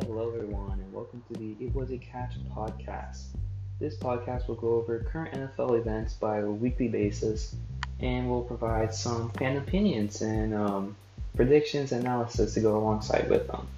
Hello, everyone, and welcome to the It Was a Catch podcast. This podcast will go over current NFL events by a weekly basis and will provide some fan opinions and um, predictions and analysis to go alongside with them.